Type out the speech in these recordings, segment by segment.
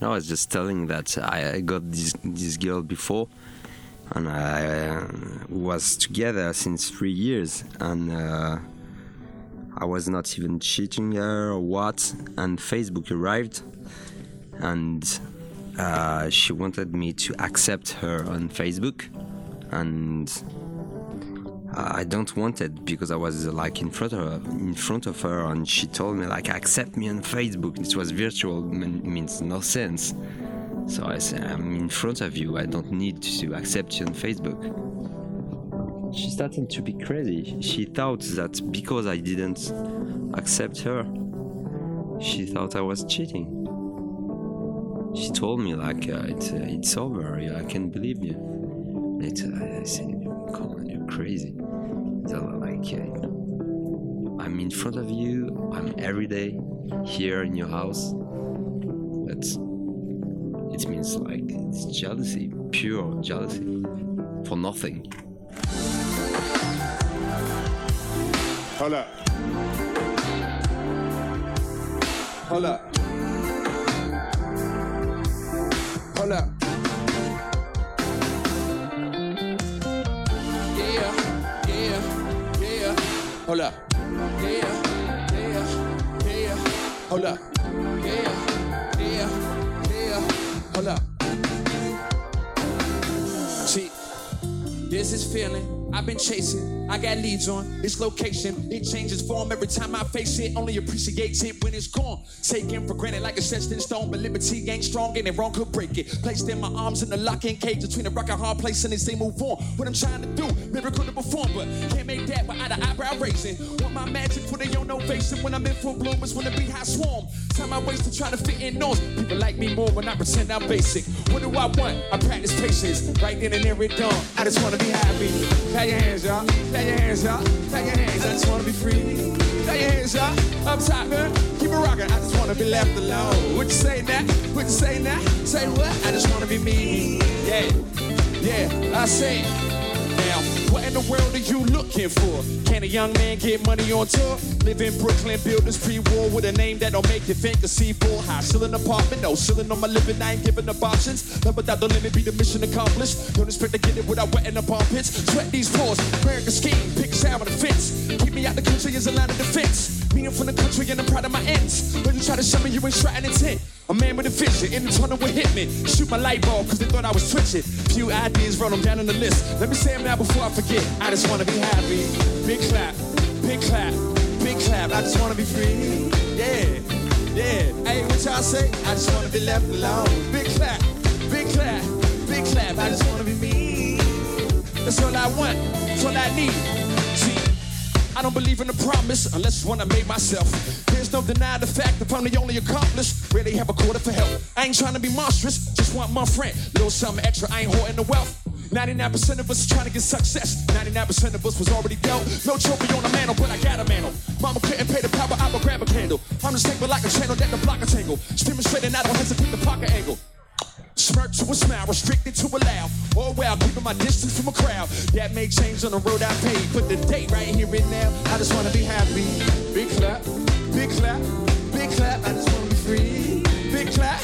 No, I was just telling that I, got this this girl before, and I uh, was together since three years, and uh, I was not even cheating her or what. And Facebook arrived, and uh, she wanted me to accept her on Facebook, and I don't want it because I was like in front of her, in front of her, and she told me like accept me on Facebook. It was virtual, means no sense. So I said I'm in front of you. I don't need to accept you on Facebook. She started to be crazy. She thought that because I didn't accept her, she thought I was cheating. She told me like uh, it's uh, it's over. I can't believe you. It, uh, I said, come on, you're crazy. So like, uh, I'm in front of you. I'm every day here in your house. But it means like it's jealousy, pure jealousy, for nothing. Hold up. Hold up. Hold up. Yeah, yeah, yeah. Hold up. Yeah, yeah, yeah. Hold up. See, this is feeling I've been chasing. I got leads on this location. It changes form every time I face it. Only appreciate it when it's gone. Taken for granted like a set in stone. But liberty ain't strong and it wrong could break it. Placed in my arms in the locking cage between a rock and hard place and they say move on. What I'm trying to do, miracle to perform, but can't make that without an eyebrow raising. Want my magic for the on ovation when I'm in full bloom. It's when the beehive swarm. Time I waste to try to fit in norms. People like me more when I pretend I'm basic. What do I want? I practice patience. Right then and there it dawn. I just wanna be happy. Clap your hands, y'all. Clap your hands, y'all. Clap your hands. I just wanna be free. Clap your hands, y'all. Up top, man. Keep it rocking. I just wanna be left alone. What you say now? What you say now? Say what? I just wanna be me. Yeah, yeah. I say. Now, what in the world are you looking for? Can a young man get money on tour? Live in Brooklyn, build this pre-war with a name that don't make you think of C4. High ceiling apartment, no ceiling on my living, I ain't giving up options. Love without the limit, be the mission accomplished. Don't expect to get it without wetting the pits. Sweat these pores, American scheme, pick sound on the fence. Keep me out the country is a line of defense. Me, I'm from the country and I'm proud of my ends. When you try to show me you ain't striding intent. A man with a vision in the tunnel will hit me. Shoot my light bulb cause they thought I was twitching. Few ideas, run them down on the list. Let me say them now before I forget. I just wanna be happy. Big clap, big clap, big clap. I just wanna be free. Yeah, yeah. Hey, what y'all say? I just wanna be left alone. Big clap, big clap, big clap. I just wanna be me. That's all I want. That's all I need. I don't believe in the promise unless it's one I made myself. There's no denying the fact that I'm the only accomplice. Really have a quarter for help. I ain't trying to be monstrous, just want my friend. Little something extra, I ain't hoarding the wealth. 99% of us trying to get success. 99% of us was already dealt. No trophy on the mantle, but I got a mantle. Mama couldn't pay the power, I would grab a candle. I'm just stable like a channel that the block a tangle. Demonstrating I don't hesitate to pocket angle. Smirk to a smile, restricted to a laugh. Oh well, keeping my distance from a crowd. That may change on the road I paid. But the date right here and now, I just wanna be happy. Big clap, big clap, big clap. I just wanna be free. Big clap,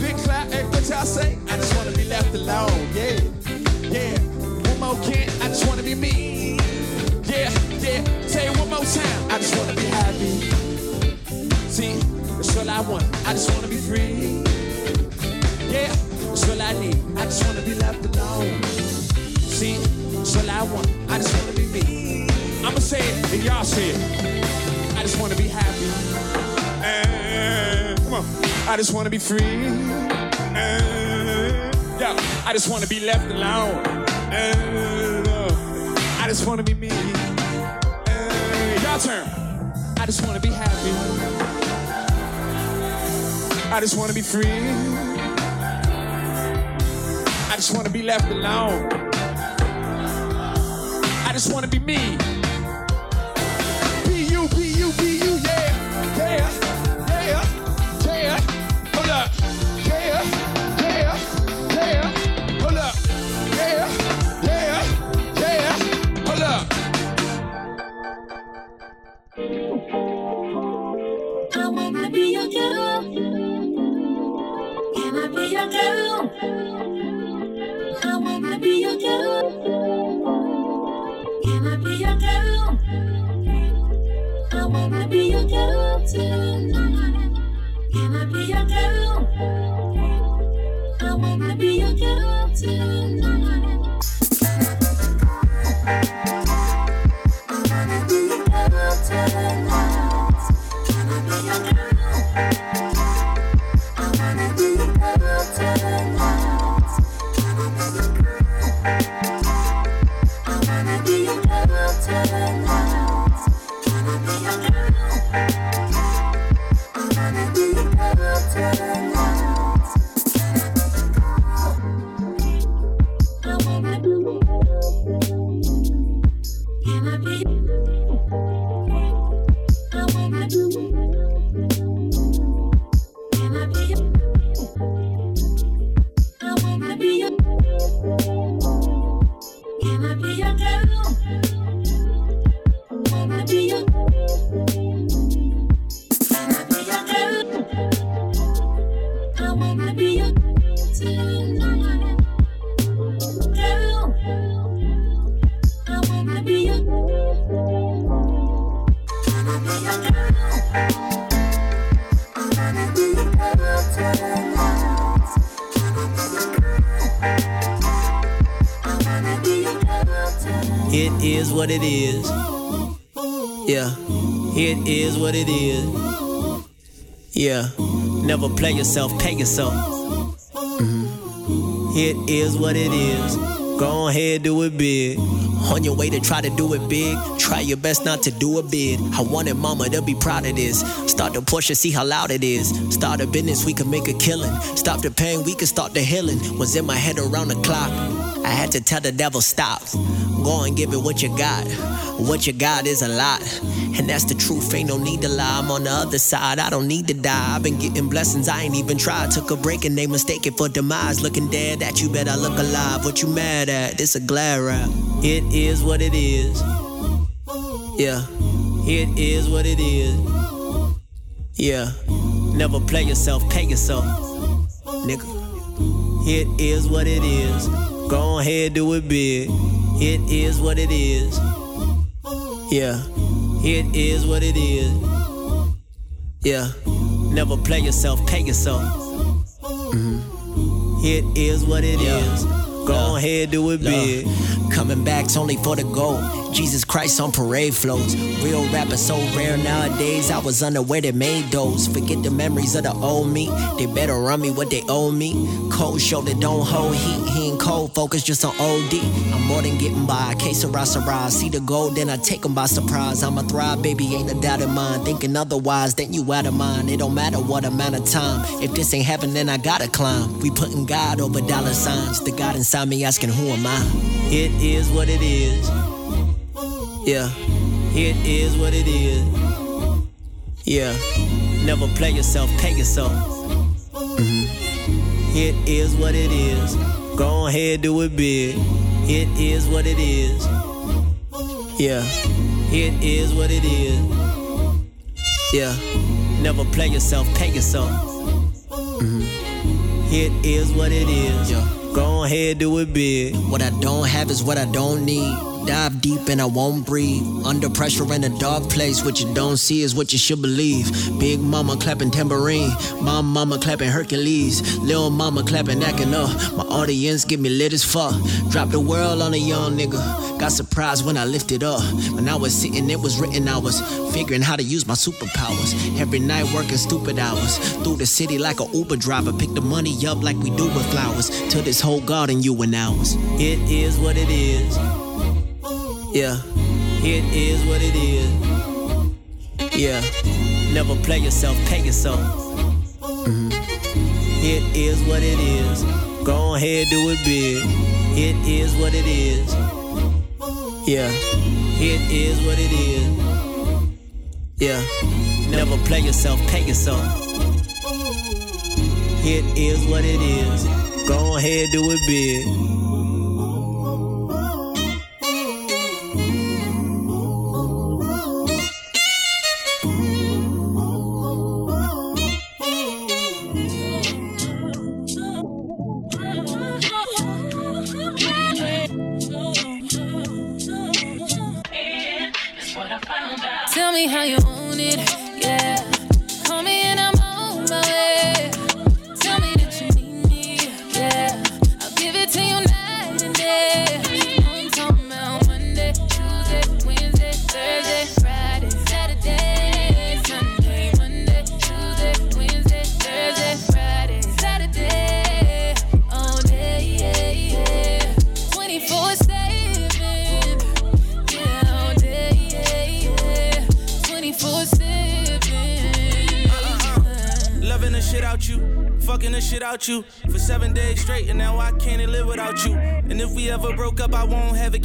big clap. Hey, what y'all say? I just wanna be left alone. Yeah. Yeah, one more can I just wanna be me. Yeah, yeah, say it one more time. I just wanna be happy. See, that's all I want. I just wanna be free. Yeah, all I need. I just wanna be left alone. See, that's all I want. I just wanna be me. I'ma say it, and y'all say it. I just wanna be happy. And, come on. I just wanna be free. And, Yo, I just wanna be left alone. And, uh, I just wanna be me. And, y'all turn. I just wanna be happy. I just wanna be free. I just wanna be left alone. I just wanna be me. Yourself, pay yourself. Mhm. It is what it is. Go ahead, do it big. On your way to try to do it big, try your best not to do a bid. I wanted mama to be proud of this. Start the Porsche, see how loud it is. Start a business, we can make a killing. Stop the pain, we can start the healing. Was in my head around the clock. I had to tell the devil stop. Go and give it what you got. What you got is a lot. And that's the truth, ain't no need to lie. I'm on the other side, I don't need to die. I've been getting blessings, I ain't even tried. Took a break and they mistaken for demise. Looking dead at you, bet I look alive. What you mad at? This a glad rap. It is what it is. Yeah, it is what it is. Yeah, never play yourself, pay yourself. Nigga. It is what it is. Go ahead, do it big. It is what it is. Yeah, it is what it is. Yeah, never play yourself, pay yourself. Mhm. It is what it is. Go ahead, do it big. Coming back's only for the gold. Jesus Christ on parade floats. Real rappers so rare nowadays. I was unaware they made those. Forget the memories of the old me. They better run me what they owe me. Cold shoulder don't hold heat. He ain't cold, focus just on OD. I'm more than getting by. Case of Rasa See the gold, then I take 'em by surprise. I'm a thrive, baby, ain't a doubt in mine. Thinking otherwise, then you out of mind. It don't matter what amount of time. If this ain't heaven, then I gotta climb. We putting God over dollar signs. The God inside me asking, who am I? It is what it is. Yeah, it is what it is. Yeah, never play yourself, pay yourself. Mhm. It is what it is. Go ahead, do it big. It is what it is. Yeah, it is what it is. Yeah, never play yourself, pay yourself. Mhm. It is what it is. Yeah. Go ahead, do it big. What I don't have is what I don't need. Dive deep and I won't breathe. Under pressure in a dark place. What you don't see is what you should believe. Big mama clapping tambourine. Mom mama clapping Hercules. little mama clapping acting up. My audience get me lit as fuck. Drop the world on a young nigga. Got surprised when I lifted up. When I was sitting, it was written. I was figuring how to use my superpowers. Every night working stupid hours. Through the city like a Uber driver. Pick the money up like we do with flowers. Till this whole garden you and ours. It is what it is. Yeah, it is what it is. Yeah, never play yourself, pay yourself. Mhm. It is what it is. Go ahead, do it big. It is what it is. Yeah, it is what it is. Yeah, never play yourself, pay yourself. It is what it is. Go ahead, do it big.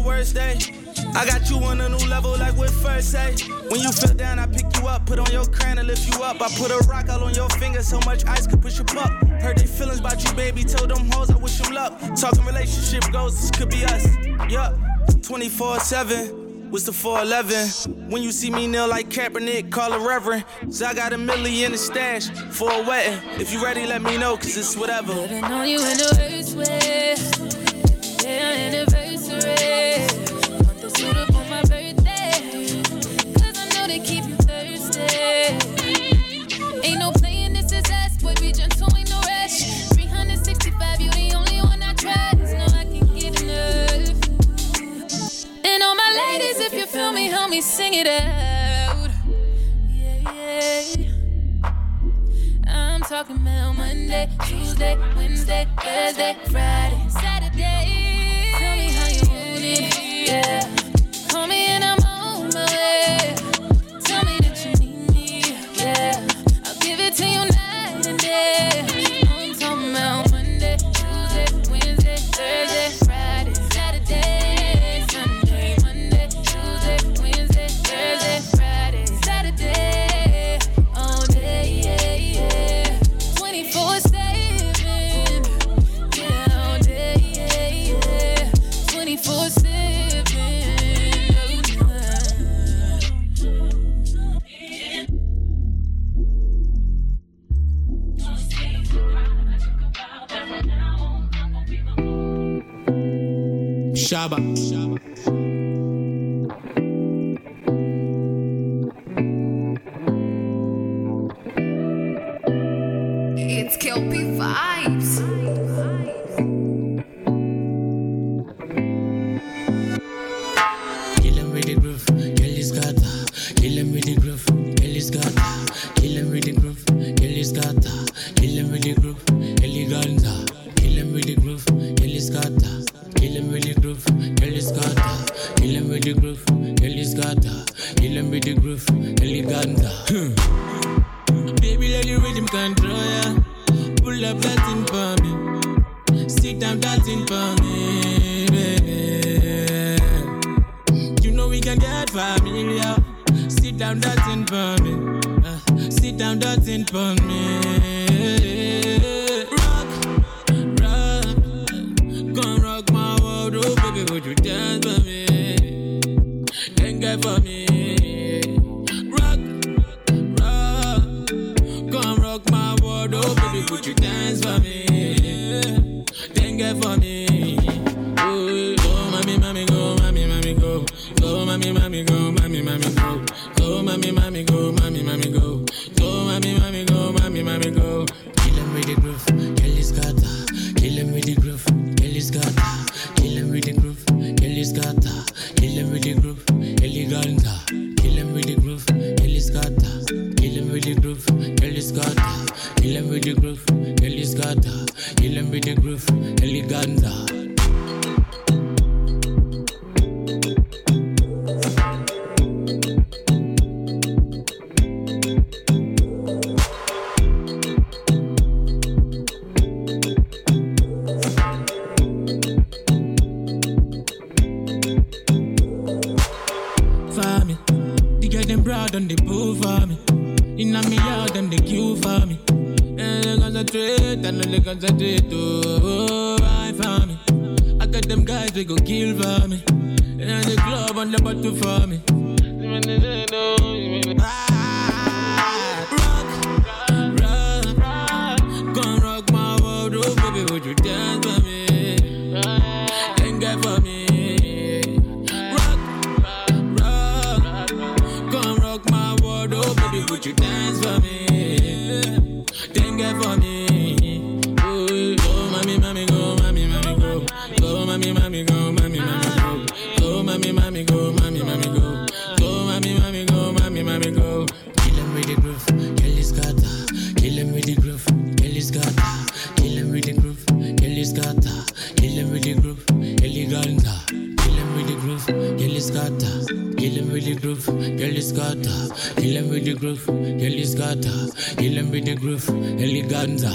Your worst day. I got you on a new level like what first say. When you feel down, I pick you up, put on your crown and lift you up. I put a rock all on your finger so much ice could push you up. Heard they feelings about you, baby. Told them hoes I wish them luck. Talking relationship goals, this could be us. Yup, 24 7. What's the 411? When you see me kneel like Kaepernick, call a reverend. So I got a million in the stash for a wedding. If you ready, let me know, cause it's whatever. Living on you in the worst way. Yeah, anniversary. Sing it out. Yeah, yeah. I'm talking about Monday, Tuesday, Wednesday, Thursday, Friday, down, in for me. Uh, sit down, in for me. liganza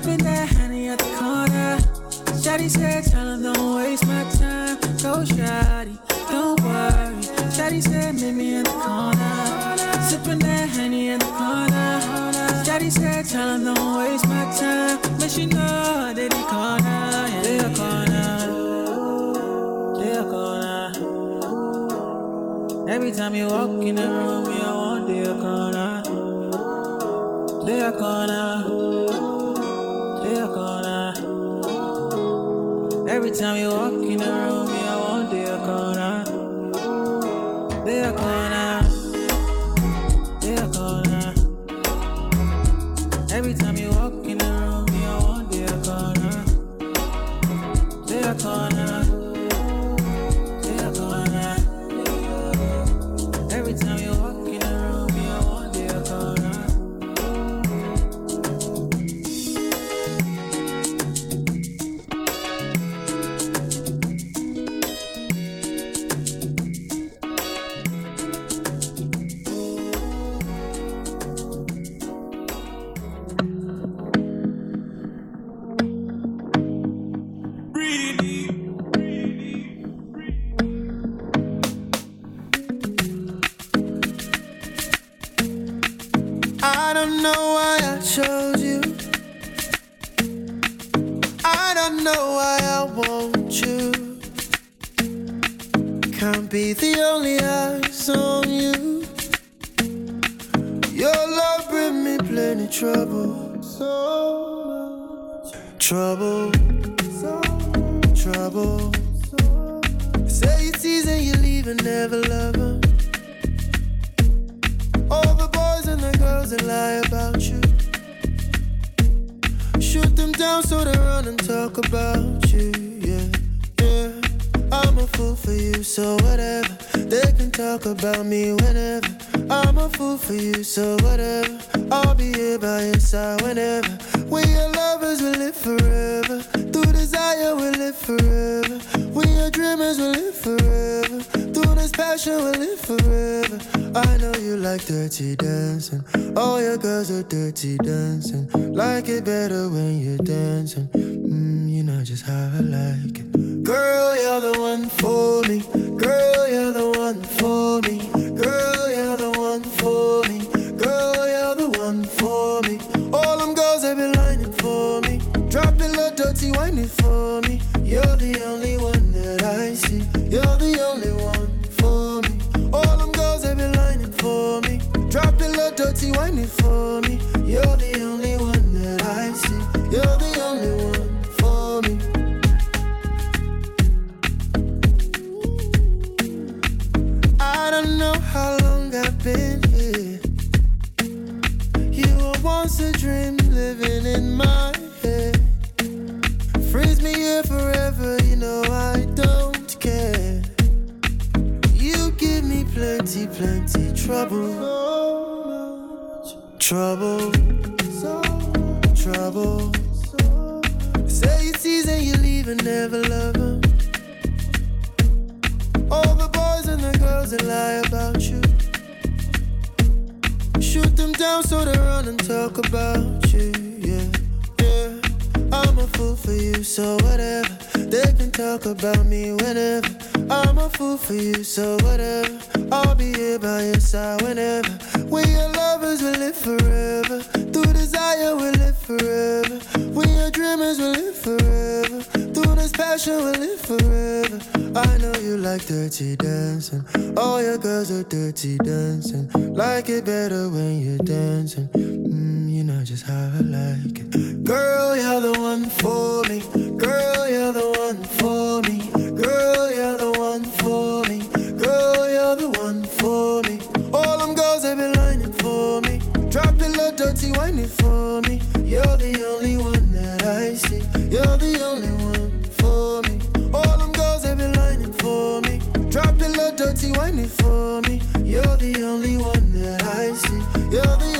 sipping that honey at the corner. Shotty said, tell him don't waste my time. Go shotty, don't worry. Shotty said, meet me in the corner. Sipping that honey in the corner. Shotty said, tell him don't waste my time. But you know that he corner, yeah, they a corner. They a corner. Every time you walk in the room, you're on their corner. They a corner. every time you walk like dirty dancing. All your girls are dirty dancing. Like it better when you're dancing. Mm, you know just how I like it. Girl, you're the one for me. Girl, you're the one for me. Trouble, trouble. Say you tease and you leave and never love. All the boys and the girls that lie about you. Shoot them down so they run and talk about you. Yeah, yeah. I'm a fool for you, so whatever. They can talk about me whenever. I'm a fool for you, so whatever. I'll be here by your side whenever. We are lovers, we live forever. Through desire, we live forever. We are dreamers, we live forever. Through this passion, we live forever. I know you like dirty dancing. All your girls are dirty dancing. Like it better when you're dancing. Mm, you know just how I like it. Girl, you're the one for me. Girl, you're the one for me. Girl, you're the one for me. Girl, you're the one for me. All them girls for me. Drop it low, dirty, whining for me. You're the only one that I see. You're the only one for me. All them girls have been lining for me. Drop it low, dirty, whining for me. You're the only one that I see. You're the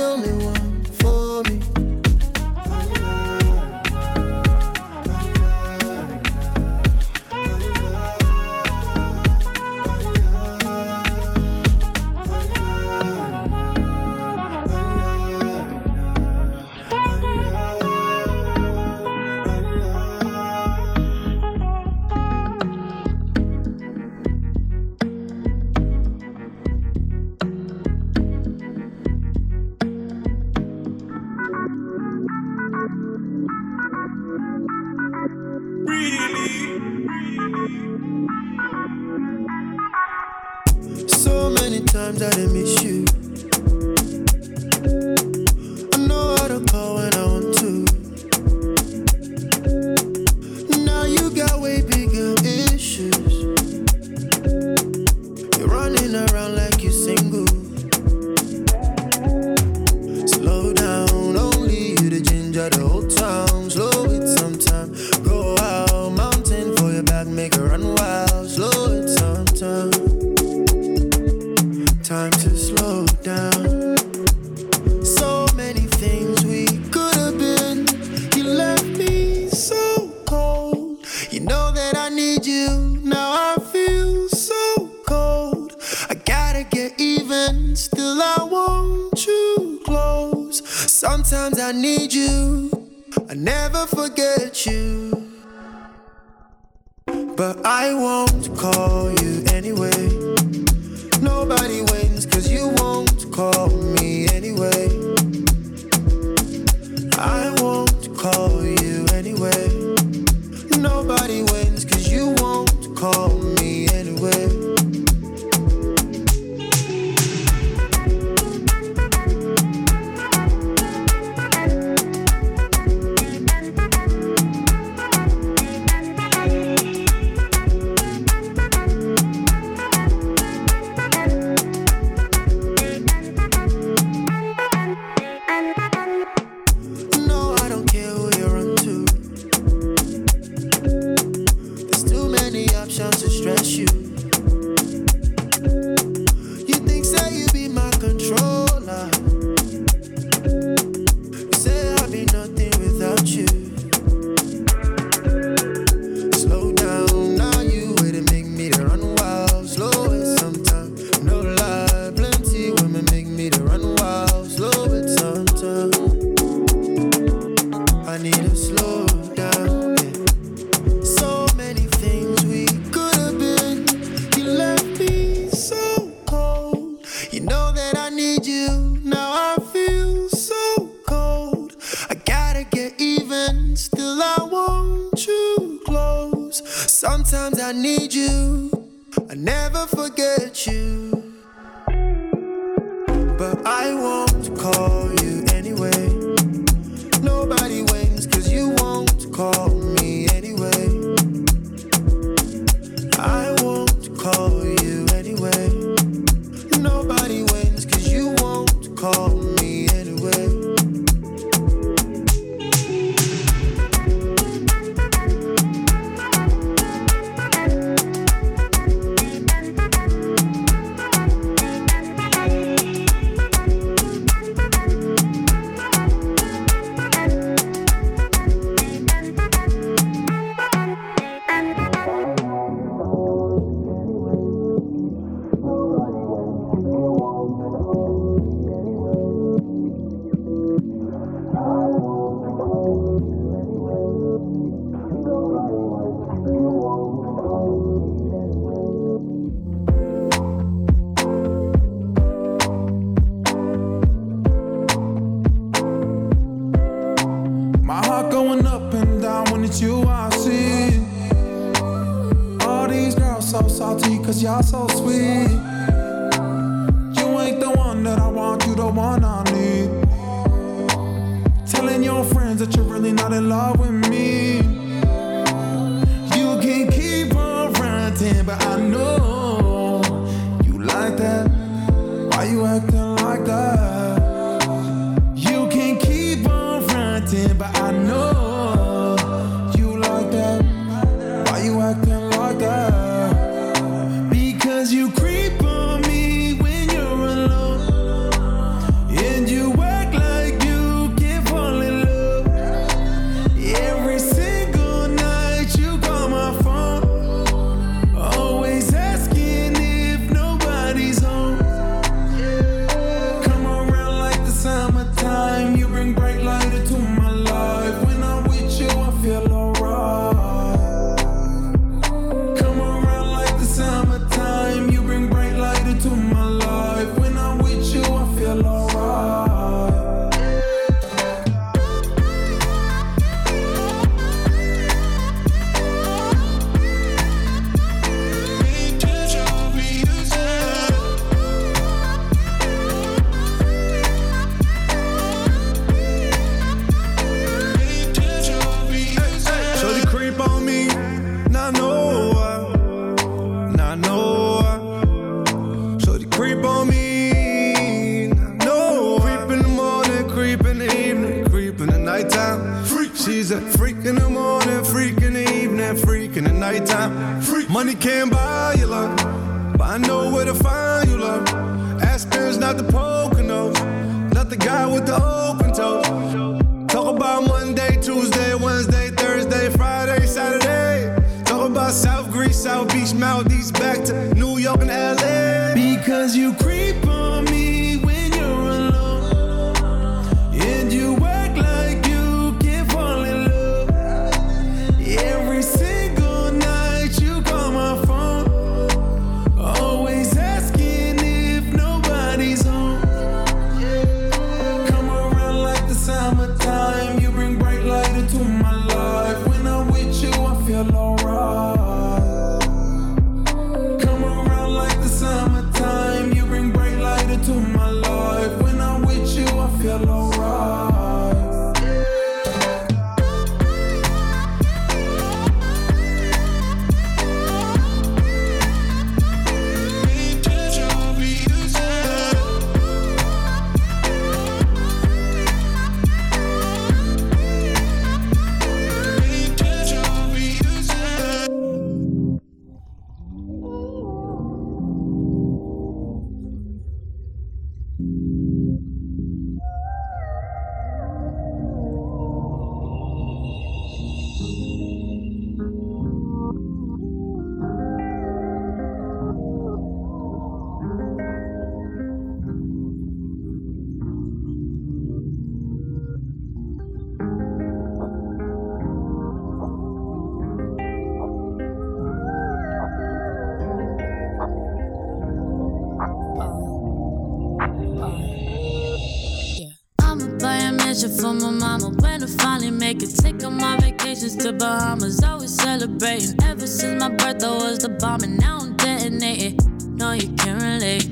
celebrating. Ever since my birth, I was the bomb, and now I'm detonating. No, you can't relate.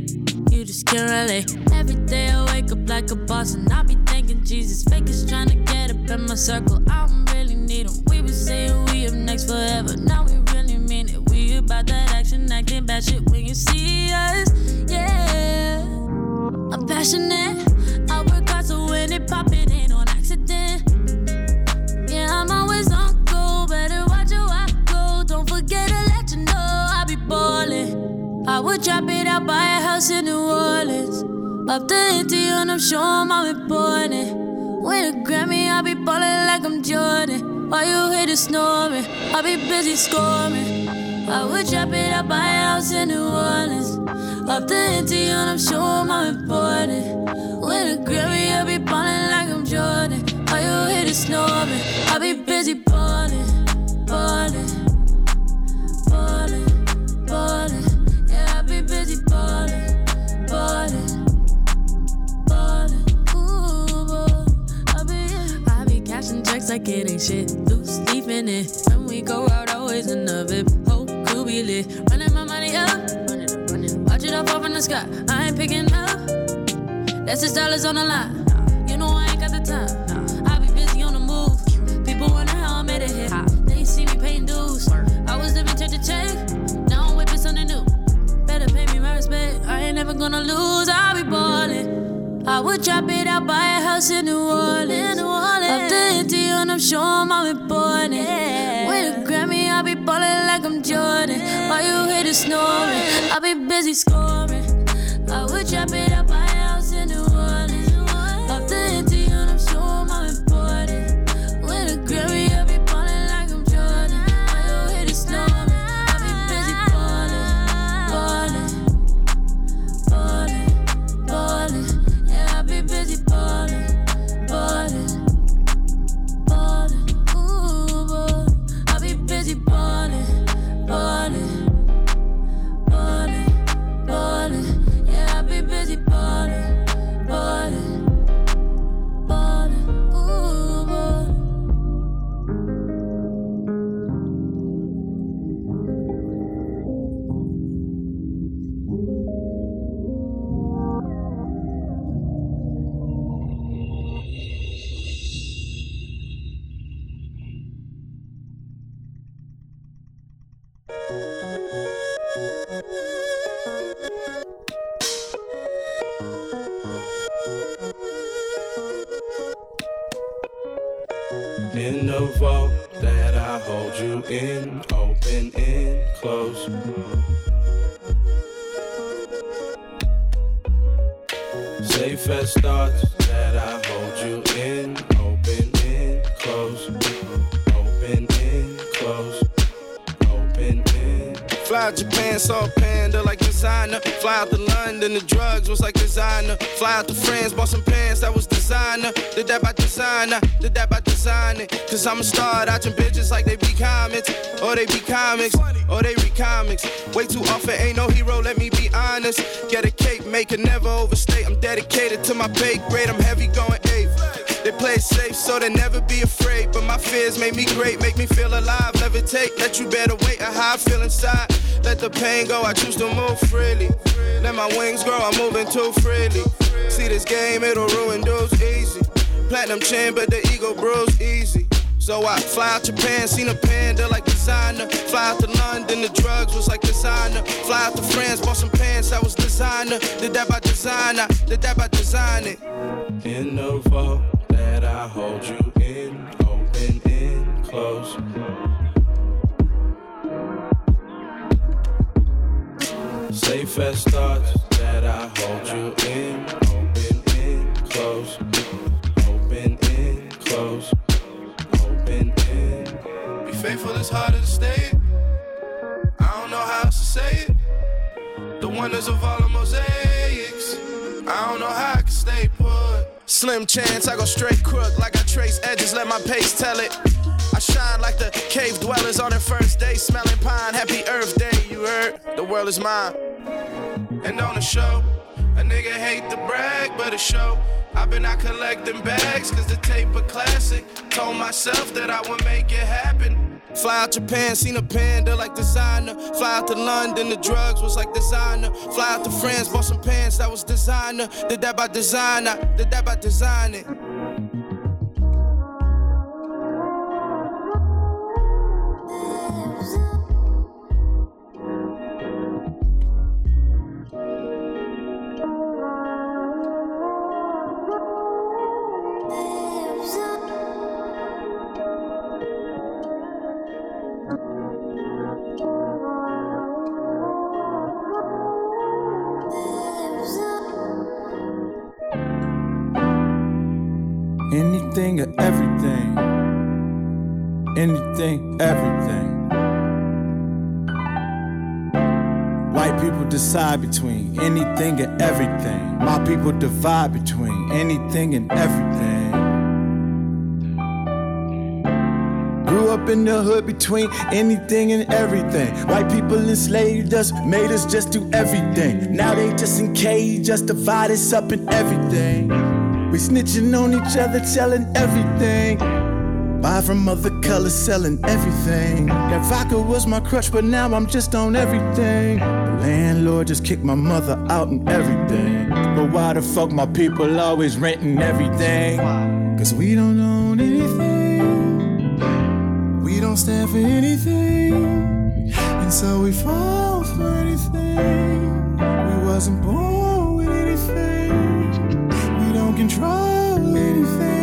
You just can't relate. Every day I wake up like a boss, and I be thanking Jesus. Fake is trying to get up in my circle. I don't really need. We been saying we up next forever. Now we really mean it. We about that action, acting bad shit when you see us. Yeah, I'm passionate. I work hard so when it pop, it ain't drop it out, buy a house in New Orleans. Up the empty and I'm sure I'm important. Win a Grammy, I'll be ballin' like I'm Jordan. While you hear the snoring, I'll be busy scoring. I would drop it out, buy a house in New Orleans. Up the empty and I'm sure I'm important. Win a Grammy, I'll be ballin' like I'm Jordan. While you hear the snoring, I'll be busy ballin', ballin', ballin', ballin'. Oh, like it ain't shit. Loose leaf in it. When we go out, always in the VIP. Hope crew be lit. Running my money up, up. Watch it up off in the sky. I ain't picking up. That's just dollars on the line. You know I ain't got the time. I be busy on the move. People wonder how I made it here. They see me paying dues. I was living check to check. I ain't never gonna lose. I'll be ballin'. I would drop it out, buy a house in New Orleans. New Orleans. Up the empty and I'm sure I'm important. Yeah. With a Grammy, I'll be ballin' like I'm Jordan. While you hear the snoring, I'll be busy scoring. I would drop it out, buy As thoughts that I hold you in, open and close. Open and close. Open and Fly Japan, saw like designer. Fly out to London, the drugs was like designer. Fly out to France, bought some pants that was designer. Did that by designer, did that by designing. Cause I'm a star, dodging bitches like they be comics. Or they be comics, or they read comics. Way too often, ain't no hero, let me be honest. Get a cake, make it never overstate. I'm dedicated to my pay grade, I'm heavy going eighth. They play safe, so they never be afraid. But my fears make me great, make me feel alive. Levitate, let you better wait a how I feel inside. Let the pain go, I choose to move freely. Let my wings grow, I'm moving too freely. See this game, it'll ruin dudes easy. Platinum chain, but the ego bruise easy. So I fly out Japan, seen a panda like designer. Fly out to London, the drugs was like designer. Fly out to France, bought some pants I was designer. Did that by design, I did that by designing. in the vault Safe as thoughts that I hold you in, open and close. Open and close. Open and Be faithful, it's harder to stay. I don't know how else to say it. The wonders of all the mosaics. I don't know how I can stay put. Slim chance, I go straight crook like I trace edges, let my pace tell it. I shine like the cave dwellers on their first day, smelling pine. Happy Earth Day, you heard? The world is mine. And on the show, A nigga hate to brag, but it show. I've been out collecting bags, cause the tape a classic. Told myself that I would make it happen. Fly out Japan, seen a panda like designer. Fly out to London, the drugs was like designer. Fly out to France, bought some pants that was designer. Did that by design, I did that by designing. Decide between anything and everything. My people divide between anything and everything. Grew up in the hood between anything and everything. White people enslaved us, made us just do everything. Now they just encage us, divide us up in everything. We snitching on each other, telling everything. Buy from other colors, selling everything. That vodka was my crush, but now I'm just on everything. The landlord just kicked my mother out and everything. But why the fuck my people always renting everything? Cause we don't own anything. We don't stand for anything. And so we fall for anything. We wasn't born with anything. We don't control anything.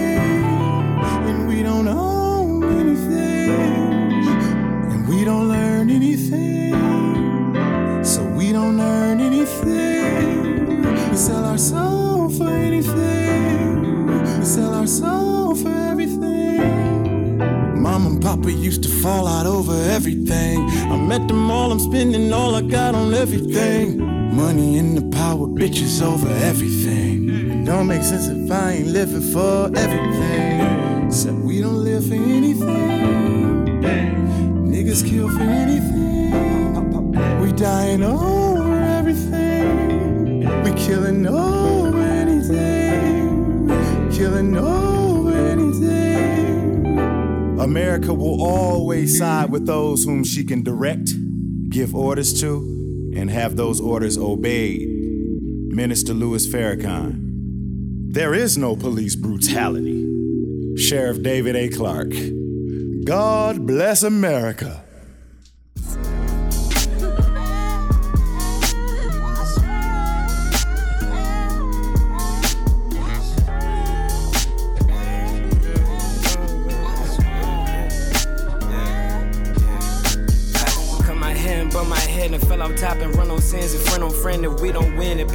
Our soul for anything. We sell our soul for everything. Mom and Papa used to fall out over everything. I met them all, I'm spending all I got on everything. Money and the power, bitches over everything. It don't make sense if I ain't living for everything. Except we don't live for anything. Niggas kill for anything. We dying over everything. We killing over anything. Killing over anything. America will always side with those whom she can direct, give orders to, and have those orders obeyed. Minister Louis Farrakhan. There is no police brutality. Sheriff David A. Clarke. God bless America.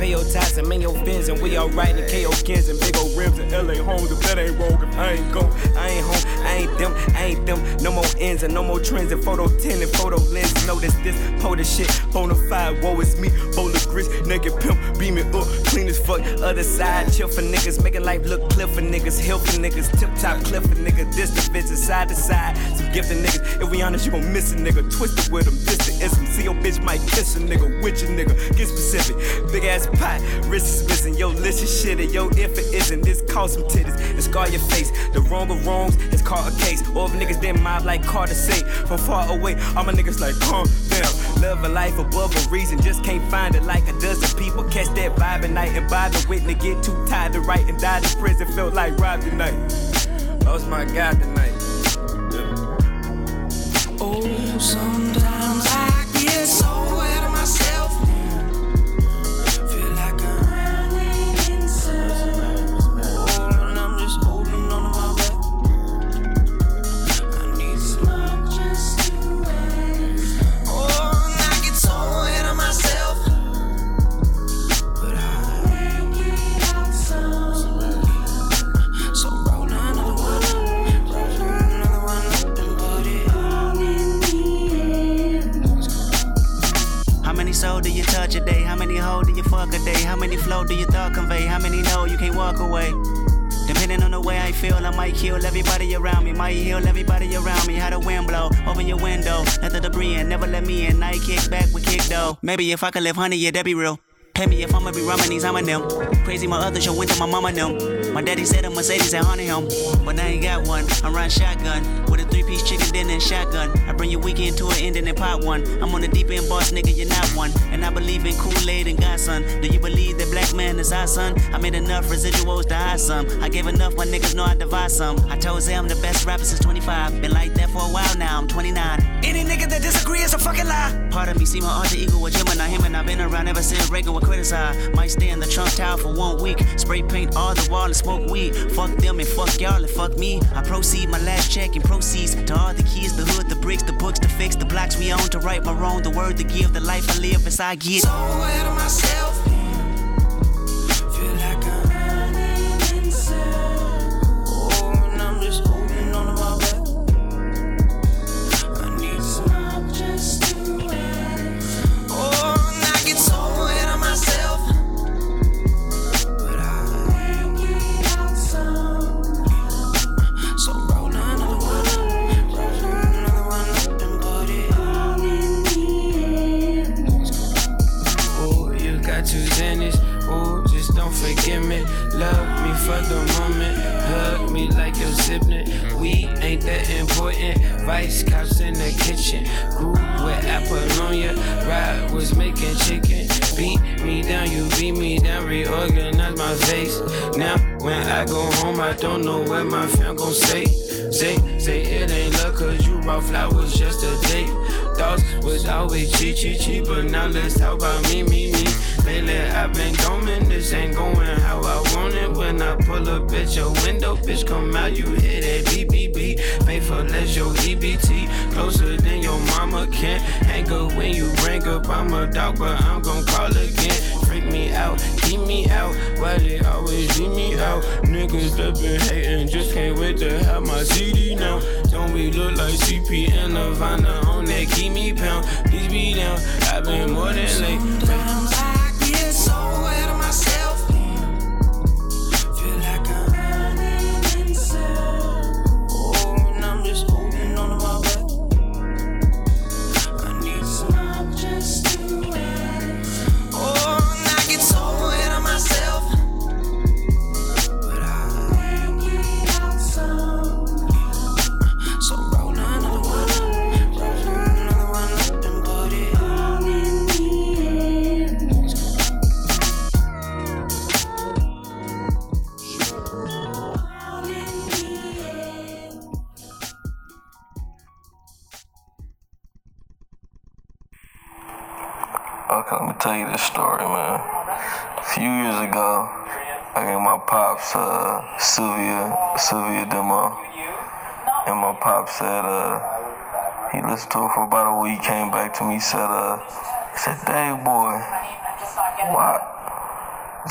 Pay your ties and make your fins and we alright and KO kids and big old rims and LA homes. If that ain't if I ain't go. I ain't home. I ain't them. I ain't them. No more ends and no more trends and photo 10 and photo lens. Notice this POTA shit bonafide woe is me. Bowl of grits naked pimp beam it up clean as fuck. Other side chill for niggas making life look clear for niggas hill for niggas tip top cliff for niggas this the bitches side to side some gifted niggas. If we honest you gon' miss a nigga. Twisted with them the ism see your bitch might kiss a nigga with your nigga. Get specific big ass pot wrist is missing. Yo listen shit and yo if it isn't this cause some titties and scar your face. The wrong of wrongs is called a case. Or if niggas then mob like Carter say. From far away all my niggas like calm down live a life above a reason just can't find it like a dozen people. Catch that vibe at night and by the witness get too tired to write and died in prison felt like rob tonight. Lost my guy tonight. Oh, sometimes flow do you thought convey? How many know you can't walk away? Depending on the way I feel, I might kill everybody around me. Might heal everybody around me. How the wind blow, open your window, let the debris in, never let me in. I kick back with kick though. Maybe if I could live honey, yeah, that'd be real. Pay me if I'ma be rhyming these, I'm a them. Crazy, my other show went to my mama them. My daddy said a Mercedes had haunted him, but now he got one. I'm riding shotgun with a three piece chicken dinner and shotgun. I bring your weekend to an end and then pot one. I'm on the deep end boss, nigga, you're not one. And I believe in Kool Aid and Godson. Do you believe that black man is our son? I made enough residuals to hide some. I gave enough, my niggas know I divide some. I told them I'm the best rapper since 25. Been like that for a while now, I'm 29. Any nigga that disagree is a fucking lie. Part of me see my alter ego with Gemini, him and I've been around ever since Reagan would criticize. Might stay in the Trump Tower for one week. Spray paint all the wall and smoke weed. Fuck them and fuck y'all and fuck me. I proceed my last check and proceeds to all the keys, the hood, the bricks, the books, the fix the blocks we own, to right my wrong, the word to give, the life I live as I get. So ahead of myself. Don't me. Love me for the moment. Hug me like your sibling. We ain't that important. Vice cops in the kitchen. Grew with Apollonia. Ride was making chicken. Beat me down, you beat me down. Reorganize my face. Now, when I go home, I don't know what my fam gon' say. Say, say it ain't luck, cause you brought flowers just a day. Thoughts was always cheap, cheap, cheap, but now let's talk about me, me, me. Lately I've been going, this ain't going how I want it. When I pull up at your window, bitch, come out, you hit that beep. Faithful as your EBT, closer than your mama can. Hang up when you bring up, I'm a dog, but I'm gon' call again. Freak me out, keep me out, why they always leave me out? Niggas that been hating, just can't wait to have my CD now. Don't we look like CP and Nirvana on that keep me pound? Please be down, I've been more than late. Sylvia, demo, and my pop said uh, he listened to it for about a week. Came back to me, said uh, he said, Dave boy, what?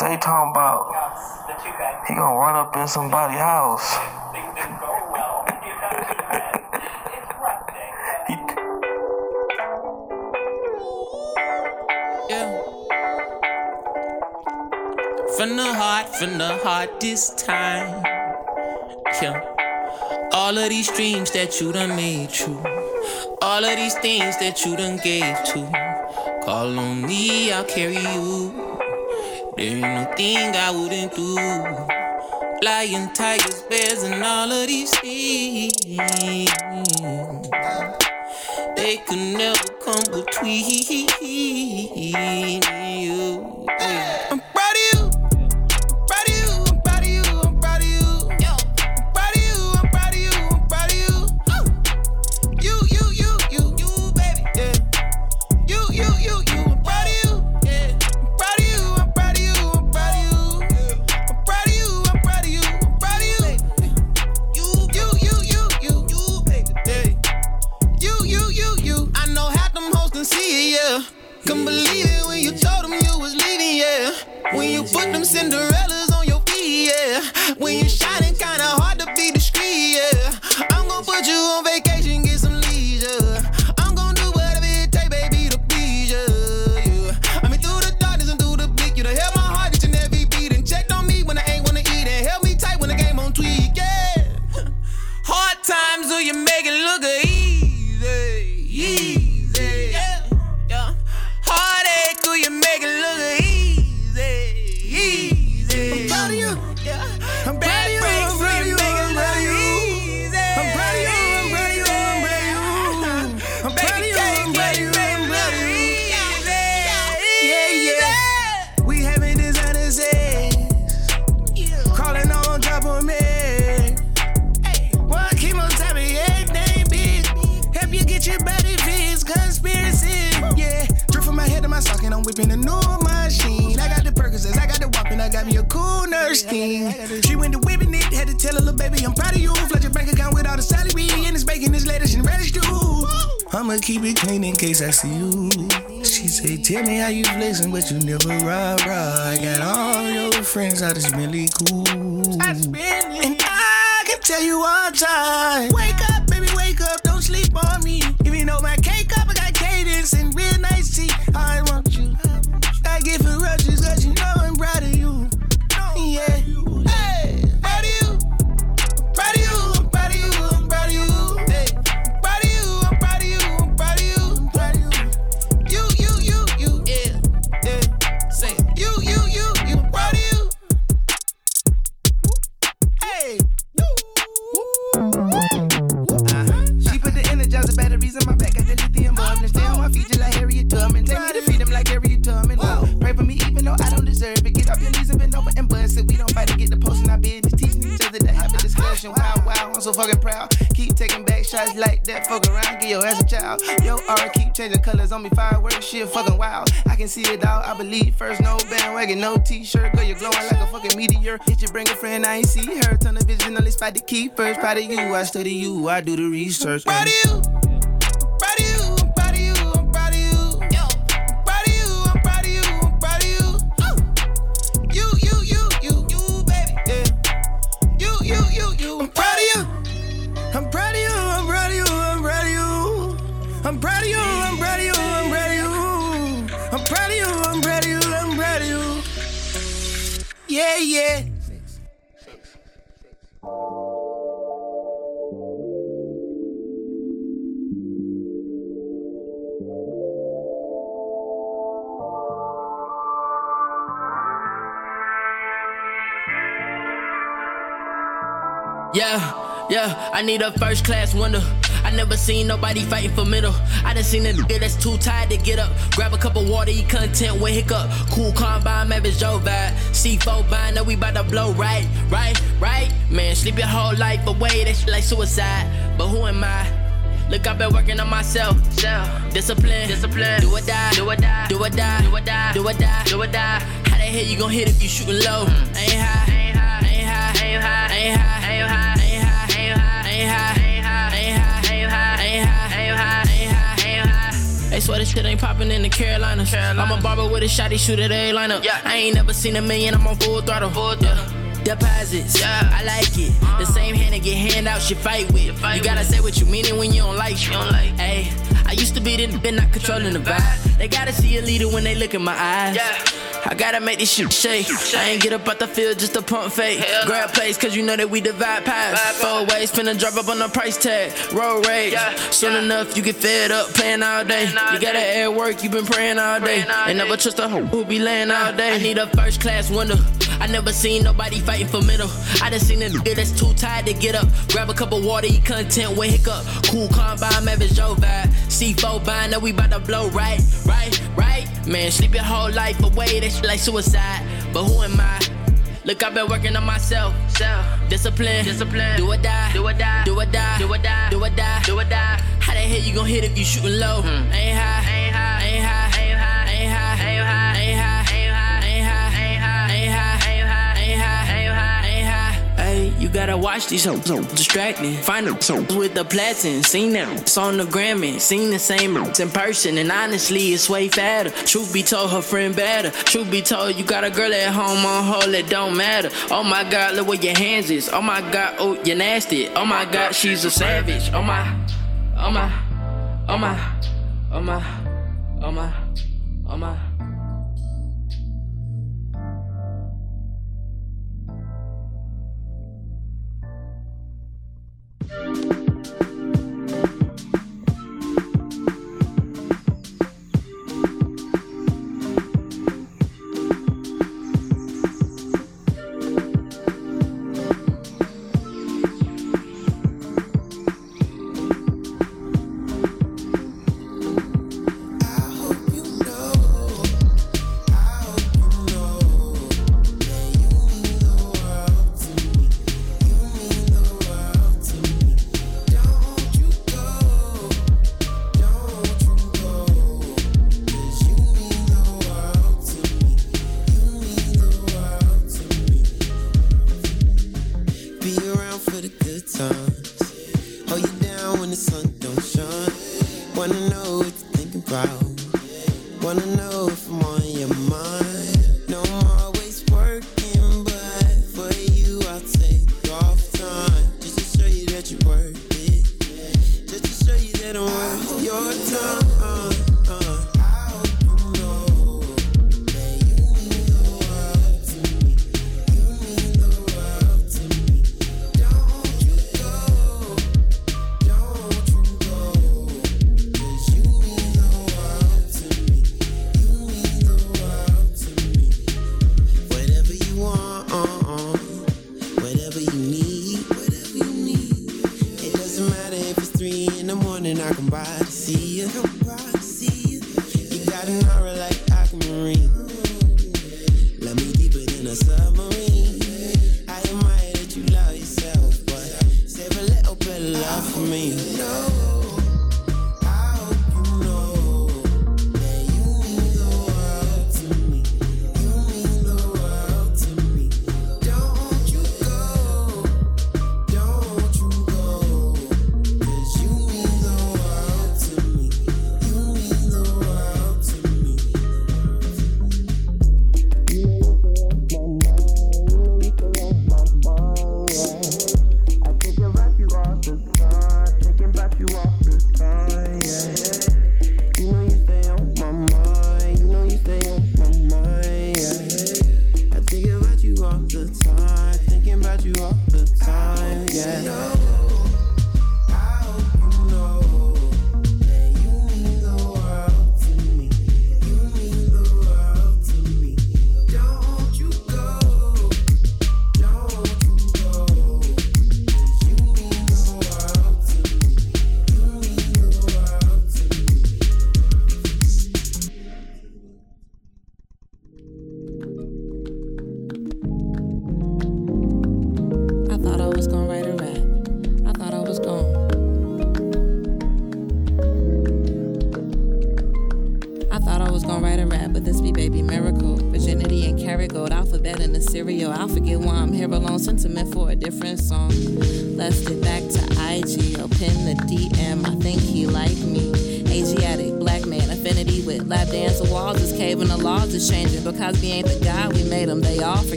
They talking about he gonna run up in somebody's house. From the heart, from the heart this time. Yeah. All of these dreams that you done made true. All of these things that you done gave to. Call on me, I'll carry you. There ain't no thing I wouldn't do. Lion, tigers, bears, and all of these things. They could never come between you. I'm put taking like that. Fuck around, get your ass a child. Yo, aura keep changing colors on me. Fireworks, shit fucking wild. I can see it all. I believe first, no bandwagon, no t-shirt. Girl, you're glowing like a fucking meteor. Hit you, bring a friend, I ain't see her. Turn the vision, only spot the key first. Proud of you, I study you, I do the research. Proud of you. Yeah, I need a first class window. I never seen nobody fighting for middle. I done seen a nigga that's too tired to get up. Grab a cup of water, eat content with hiccup. Cool combine, average Joe vibe. C4 bind, know we bout to blow right, right, right. Man, sleep your whole life away, that shit like suicide. But who am I? Look, I've been working on myself. Discipline, discipline. Do or die, do or die, do or die, do or die, do or die, do or die. How the hell you gon' hit if you shooting low? Mm. Ain't ain't high, ain't high, ain't high, ain't high, ain't high, They swear this shit ain't poppin' in the Carolinas. I'm a barber with a shotty shooter, they line up. I ain't never seen a million, I'm on full throttle. Yeah. Deposits, yeah, I like it. The same hand that get handouts, you fight with. You gotta say what you mean it when you don't like shit. Hey, I used to be the been not controlling the vibe. They gotta see a leader when they look in my eyes. I gotta make this shit shake. I ain't get up out the field just to pump fake. Grab plays cause you know that we divide pies. Four ways, finna drop up on the price tag. Roll rage. Soon enough, you get fed up playing all day. You gotta air work, you been praying all day. And never trust a hoe who be laying all day. I need a first class window. I never seen nobody fighting for middle. I done seen a nigga that's too tired to get up. Grab a cup of water, eat content with hiccup. Cool combine, average Joe vibe. C4 bind, know we bout to blow right, right, right. Man, sleep your whole life away, that shit like suicide. But who am I? Look, I've been working on myself. Discipline, discipline. Do or die, do or die, do or die, do or die, do or die, do or die. How the hell you gon' hit if you shooting low? Hmm. Ain't high, ain't high, ain't high, ain't high, gotta watch these hoes, distracting. Find them so with the platin, seen them. It's on the Grammy, seen the same roots in person, and honestly, it's way fatter. Truth be told, her friend better. Truth be told, you got a girl at home on hold, it don't matter. Oh my God, look where your hands is. Oh my God, oh you're nasty. Oh my God, she's a savage. Oh my, oh my, oh my, oh my, oh my, oh my. Oh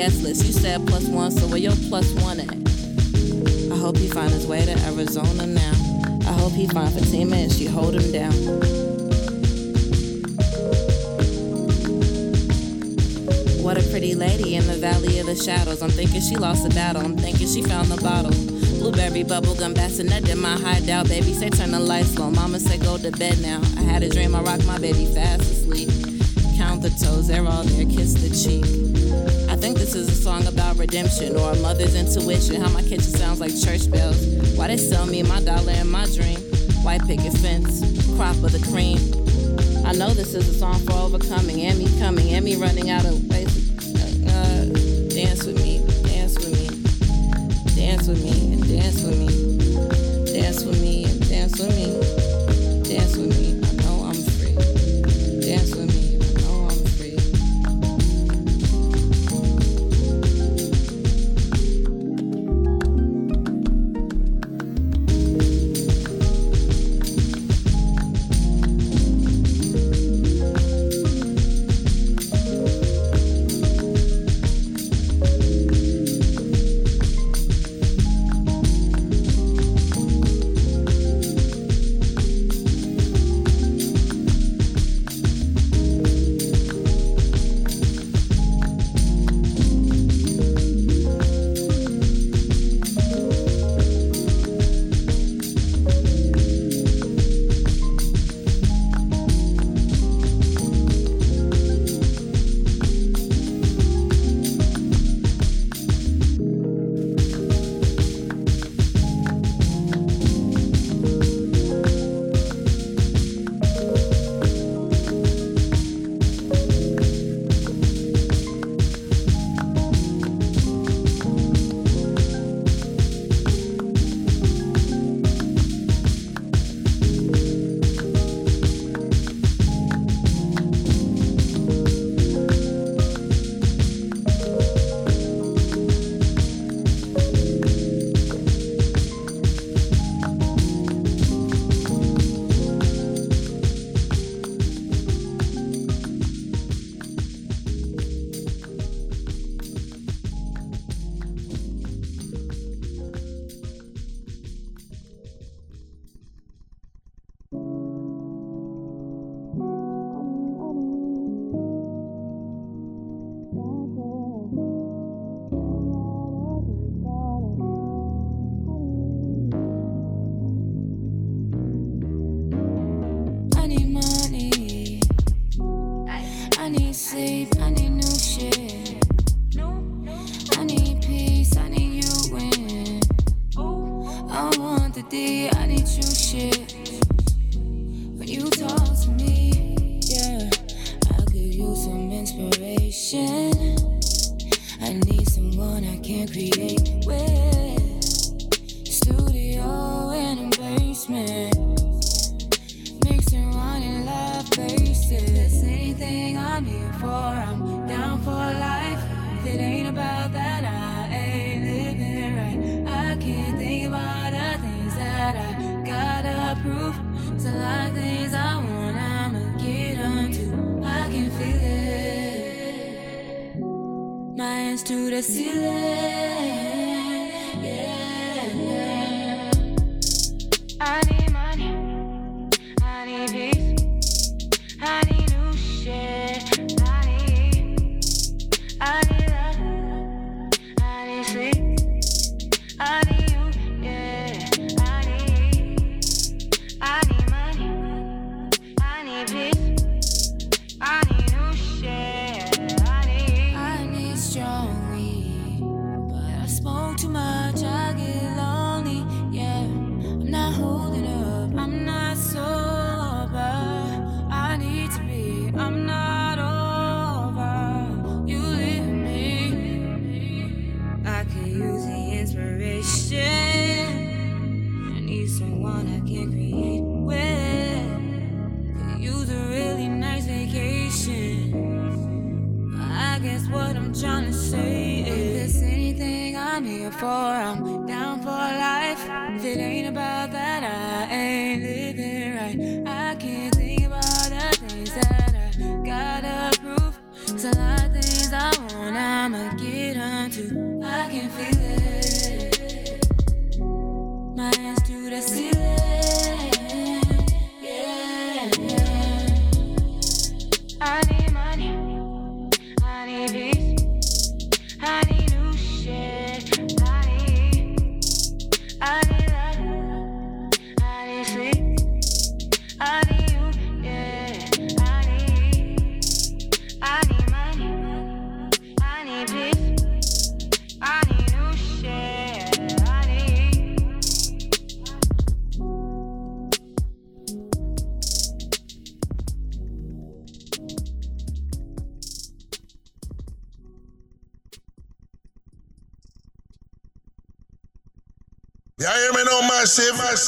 guest list. You said plus one, so where your plus one at? I hope he find his way to Arizona now. I hope he find Fatima and she hold him down. What a pretty lady in the valley of the shadows. I'm thinking she lost the battle. I'm thinking she found the bottle. Blueberry bubblegum bassinet in my hideout. Baby say turn the lights low. Mama say go to bed now. I had a dream. I rocked my baby fast asleep. Count the toes, they're all there. Kiss the cheek think this is a song about redemption or a mother's intuition. How my kitchen sounds like church bells. Why they sell me my dollar and my dream? White picket fence, crop of the cream. I know this is a song for overcoming and me coming and me running out of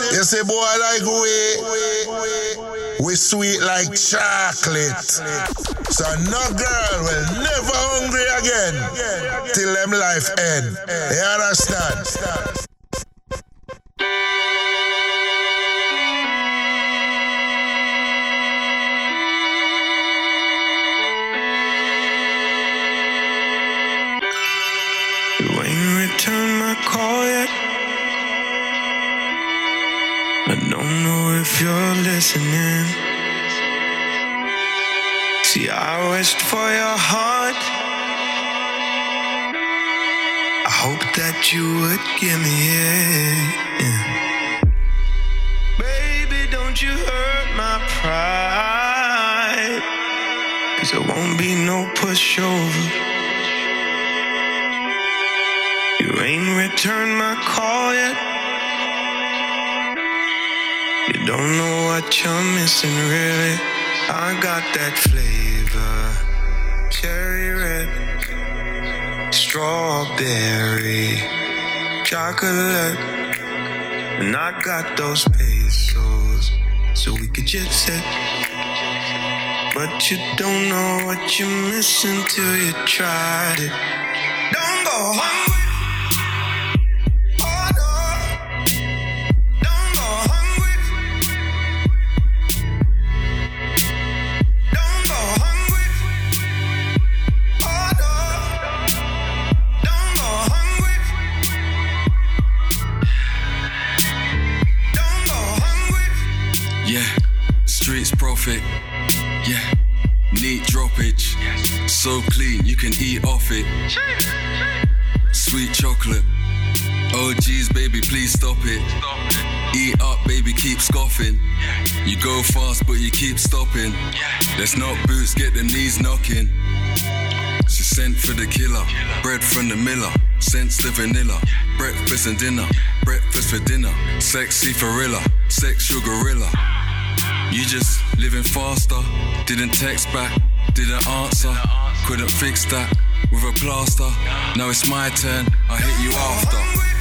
You say, boy, like we, we sweet like chocolate. So no girl will never hungry again till them life end. You understand? Listening. See, I wished for your heart. I hope that you would give me it. Baby, don't you hurt my pride. Cause there won't be no pushover. You ain't returned my call yet. You don't know what you're missing, really. I got that flavor cherry red, strawberry, chocolate. And I got those pesos, so we could jet set. But you don't know what you're missing till you tried it. Don't go hungry. So clean, you can eat off it. Sweet chocolate. Oh geez, baby, please stop it. Eat up, baby, keep scoffing. You go fast, but you keep stopping. Let's not boots, get the knees knocking. She sent for the killer, bread from the miller. Sense the vanilla. Breakfast and dinner. Breakfast for dinner. Sexy gorilla. Sexual gorilla. You just living faster. Didn't text back. Didn't answer. Couldn't fix that with a plaster. Now it's my turn. I hit you after.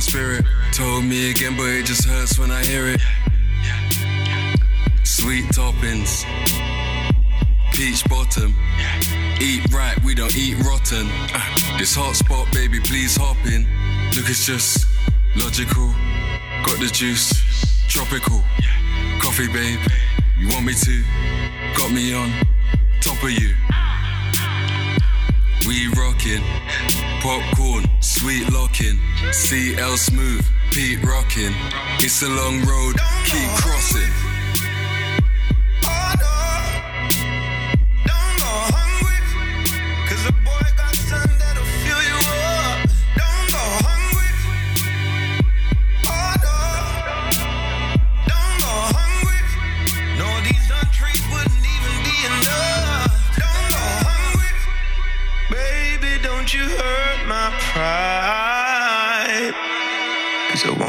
My spirit. Told me again, but it just hurts when I hear it. Sweet toppings. Peach bottom. Eat right, we don't eat rotten. This hot spot, baby, please hop in. Look, it's just logical. Got the juice. Tropical. Coffee, babe. You want me to? Got me on top of you. We rockin', popcorn, sweet locking, CL smooth, Pete rockin'. It's a long road, keep crossing.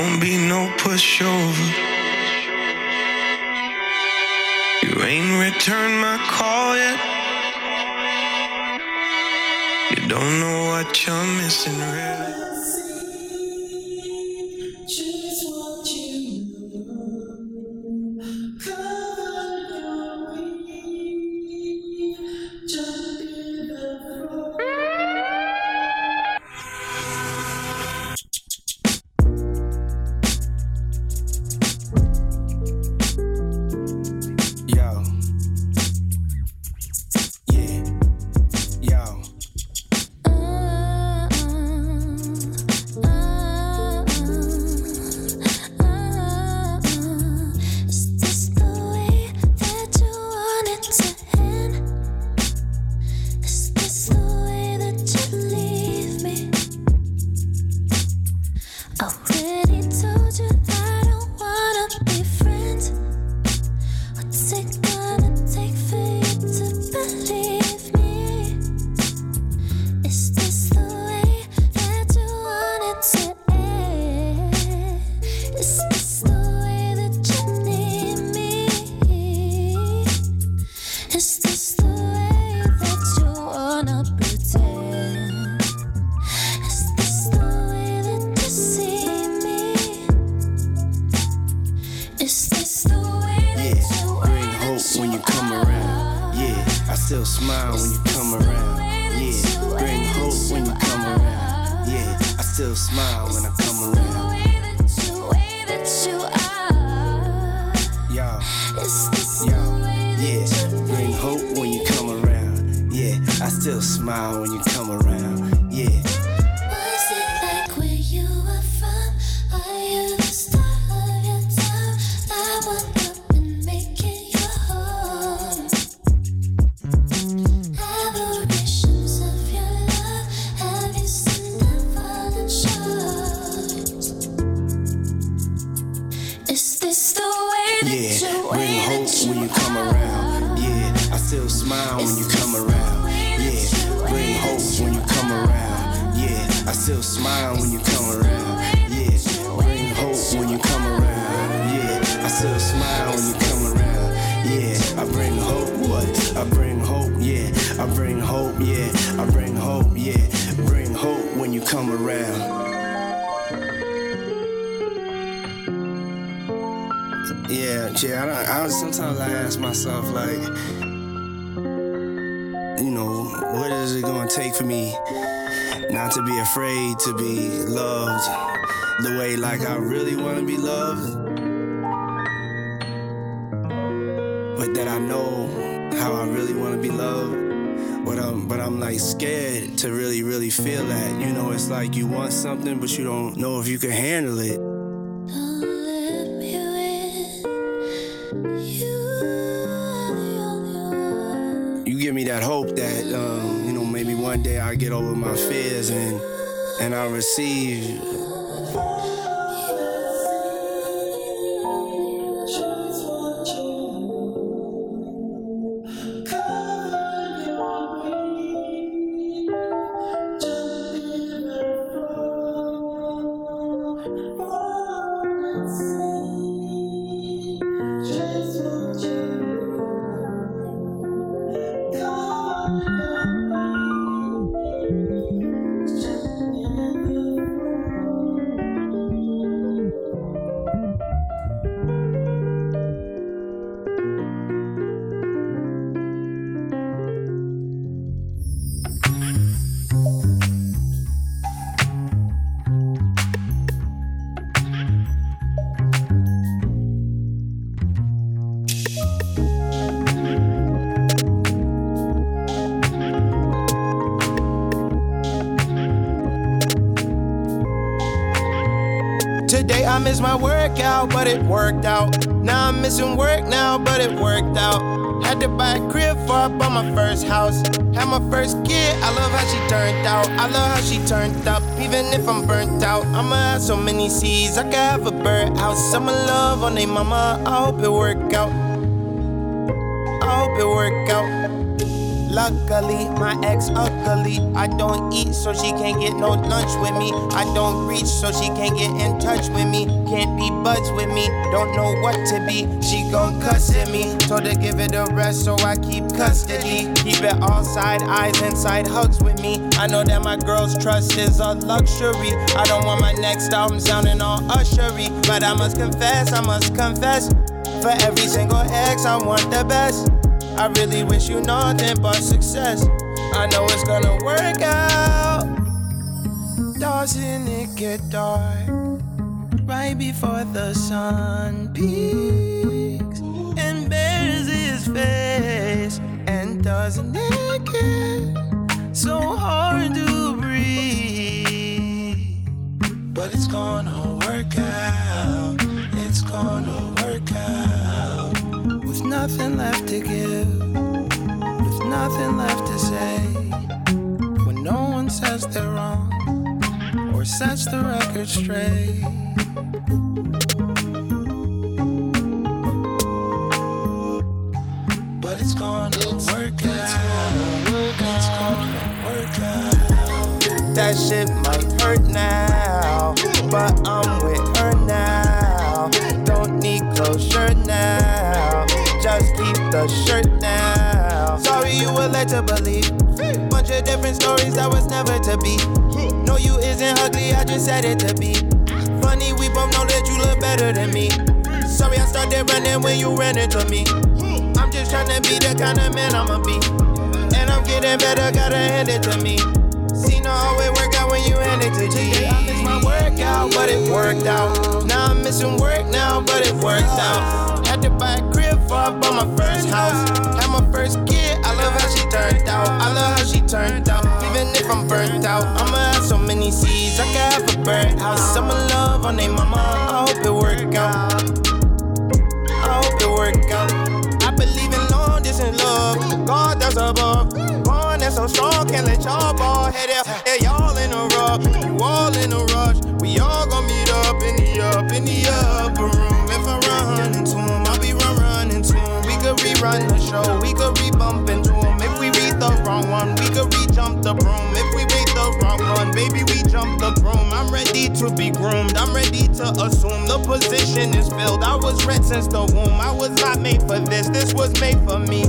Won't be no pushover. You ain't returned my call yet. You don't know what you're missing, really. Yeah, bring hope when you come around. Yeah, I still smile when you come around. Yeah, bring hope when you come around. Yeah, I still smile when you come around. Yeah, bring hope when you come around. Yeah, I still smile when you come around. Yeah, I bring hope. What? I bring hope. Yeah, I bring hope. Yeah, I bring hope. Yeah, bring hope when you come around. Yeah, yeah. I, I sometimes I ask myself like, you know, what is it gonna take for me not to be afraid to be loved the way like I really want to be loved, but that I know how I really want to be loved. But I'm, but I'm like scared to really, really feel that. You know, it's like you want something, but you don't know if you can handle it. That hope that um, you know maybe one day I get over my fears and and I receive my first kid, I love how she turned out. I love how she turned up, even if I'm burnt out. I'ma have so many seeds, I could have a birdhouse. I'ma love on they mama, I hope it work out. I hope it work out. Luckily, my ex ugly. I don't eat, so she can't get no lunch with me. I don't reach, so she can't get in touch with me. Can't be buds with me, don't know what to be. She gon' cuss at me. Told her give it a rest, so I keep custody. Keep it all side eyes inside hugs with me. I know that my girl's trust is a luxury. I don't want my next album sounding all ushery, but I must confess, I must confess. For every single ex, I want the best. I really wish you nothing but success. I know it's gonna work out. Doesn't it get dark right before the sun peaks and bears his face? And doesn't it get so hard to breathe? But it's gonna work out. It's gonna work out with nothing left to give, with nothing left to say. When no one says they're wrong or sets the record straight. But it's gonna work out. It's gonna work out. That shit might hurt now, but I'm with her now. Don't need closure now. Just keep the shirt down. Sorry you were led to believe. Bunch of different stories that was never to be. No, you isn't ugly, I just said it to be. Funny, we both know that you look better than me. Sorry, I started running when you ran into me. I'm just trying to be the kind of man I'ma be. And I'm getting better, gotta hand it to me. See, no always work out when you hand it to G. Today I missed my workout, but it worked out. Now I'm missing work now, but it worked out. Had to buy a crib for bought my first house. Had my first kid, I love how she turned out. I love how she turned out. Even if I'm burnt out, I'ma have so many seeds. I could have a birdhouse. I'ma love on they mama. I hope it work out. I hope it work out. I believe in long distance love. God that's above. Born that's so strong, can't let y'all ball head out. Yeah, y'all in a rush, you all in a rush. We all gon' meet up in the up in the upper Rerun the show, we could re-bump into him. If we read the wrong one, we could re-jump the broom. If we read the wrong one, baby, we jump the broom. I'm ready to be groomed. I'm ready to assume the position is filled. I was red since the womb. I was not made for this. This was made for me.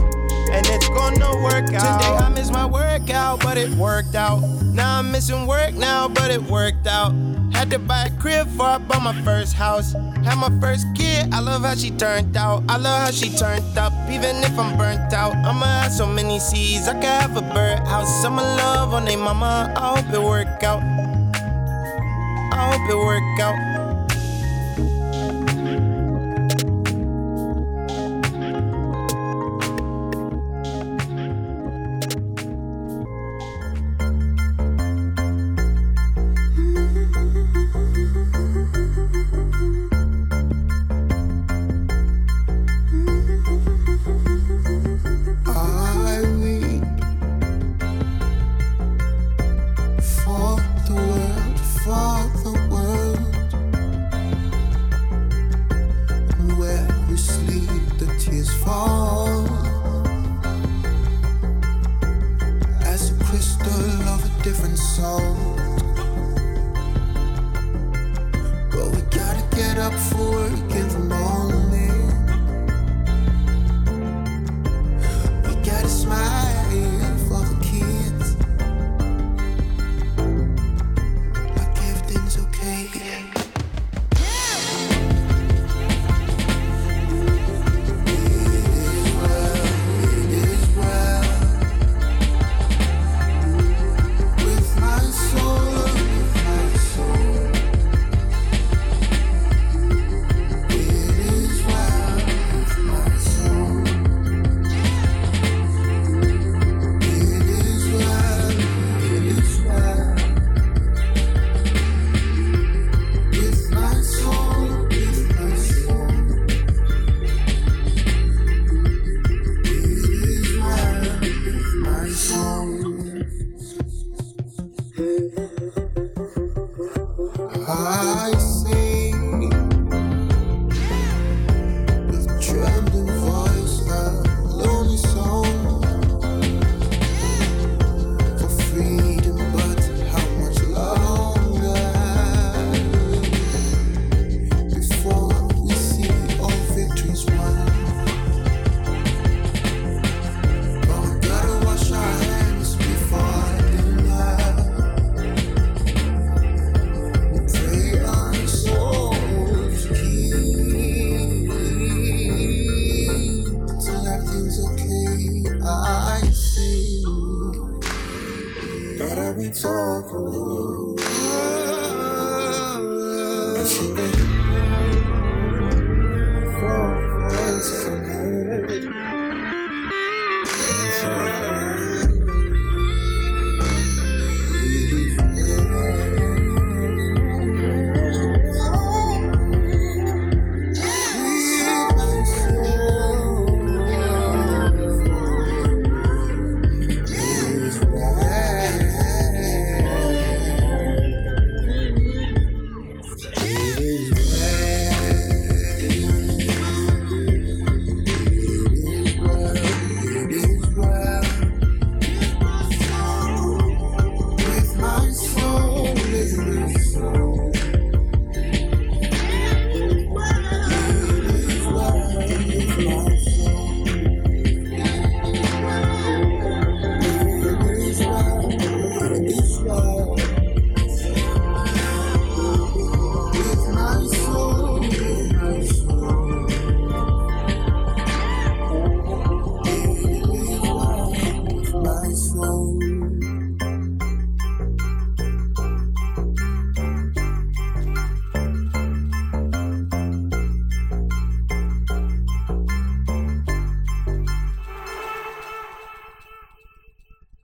And it's gonna work out. Today I missed my workout, but it worked out. Now I'm missing work now, but it worked out. Had to buy a crib for I bought my first house. Had my first kid, I love how she turned out. I love how she turned up, even if I'm burnt out. I'ma have so many seeds, I could have a birdhouse. I'ma love on they mama, I hope it work out. I hope it work out.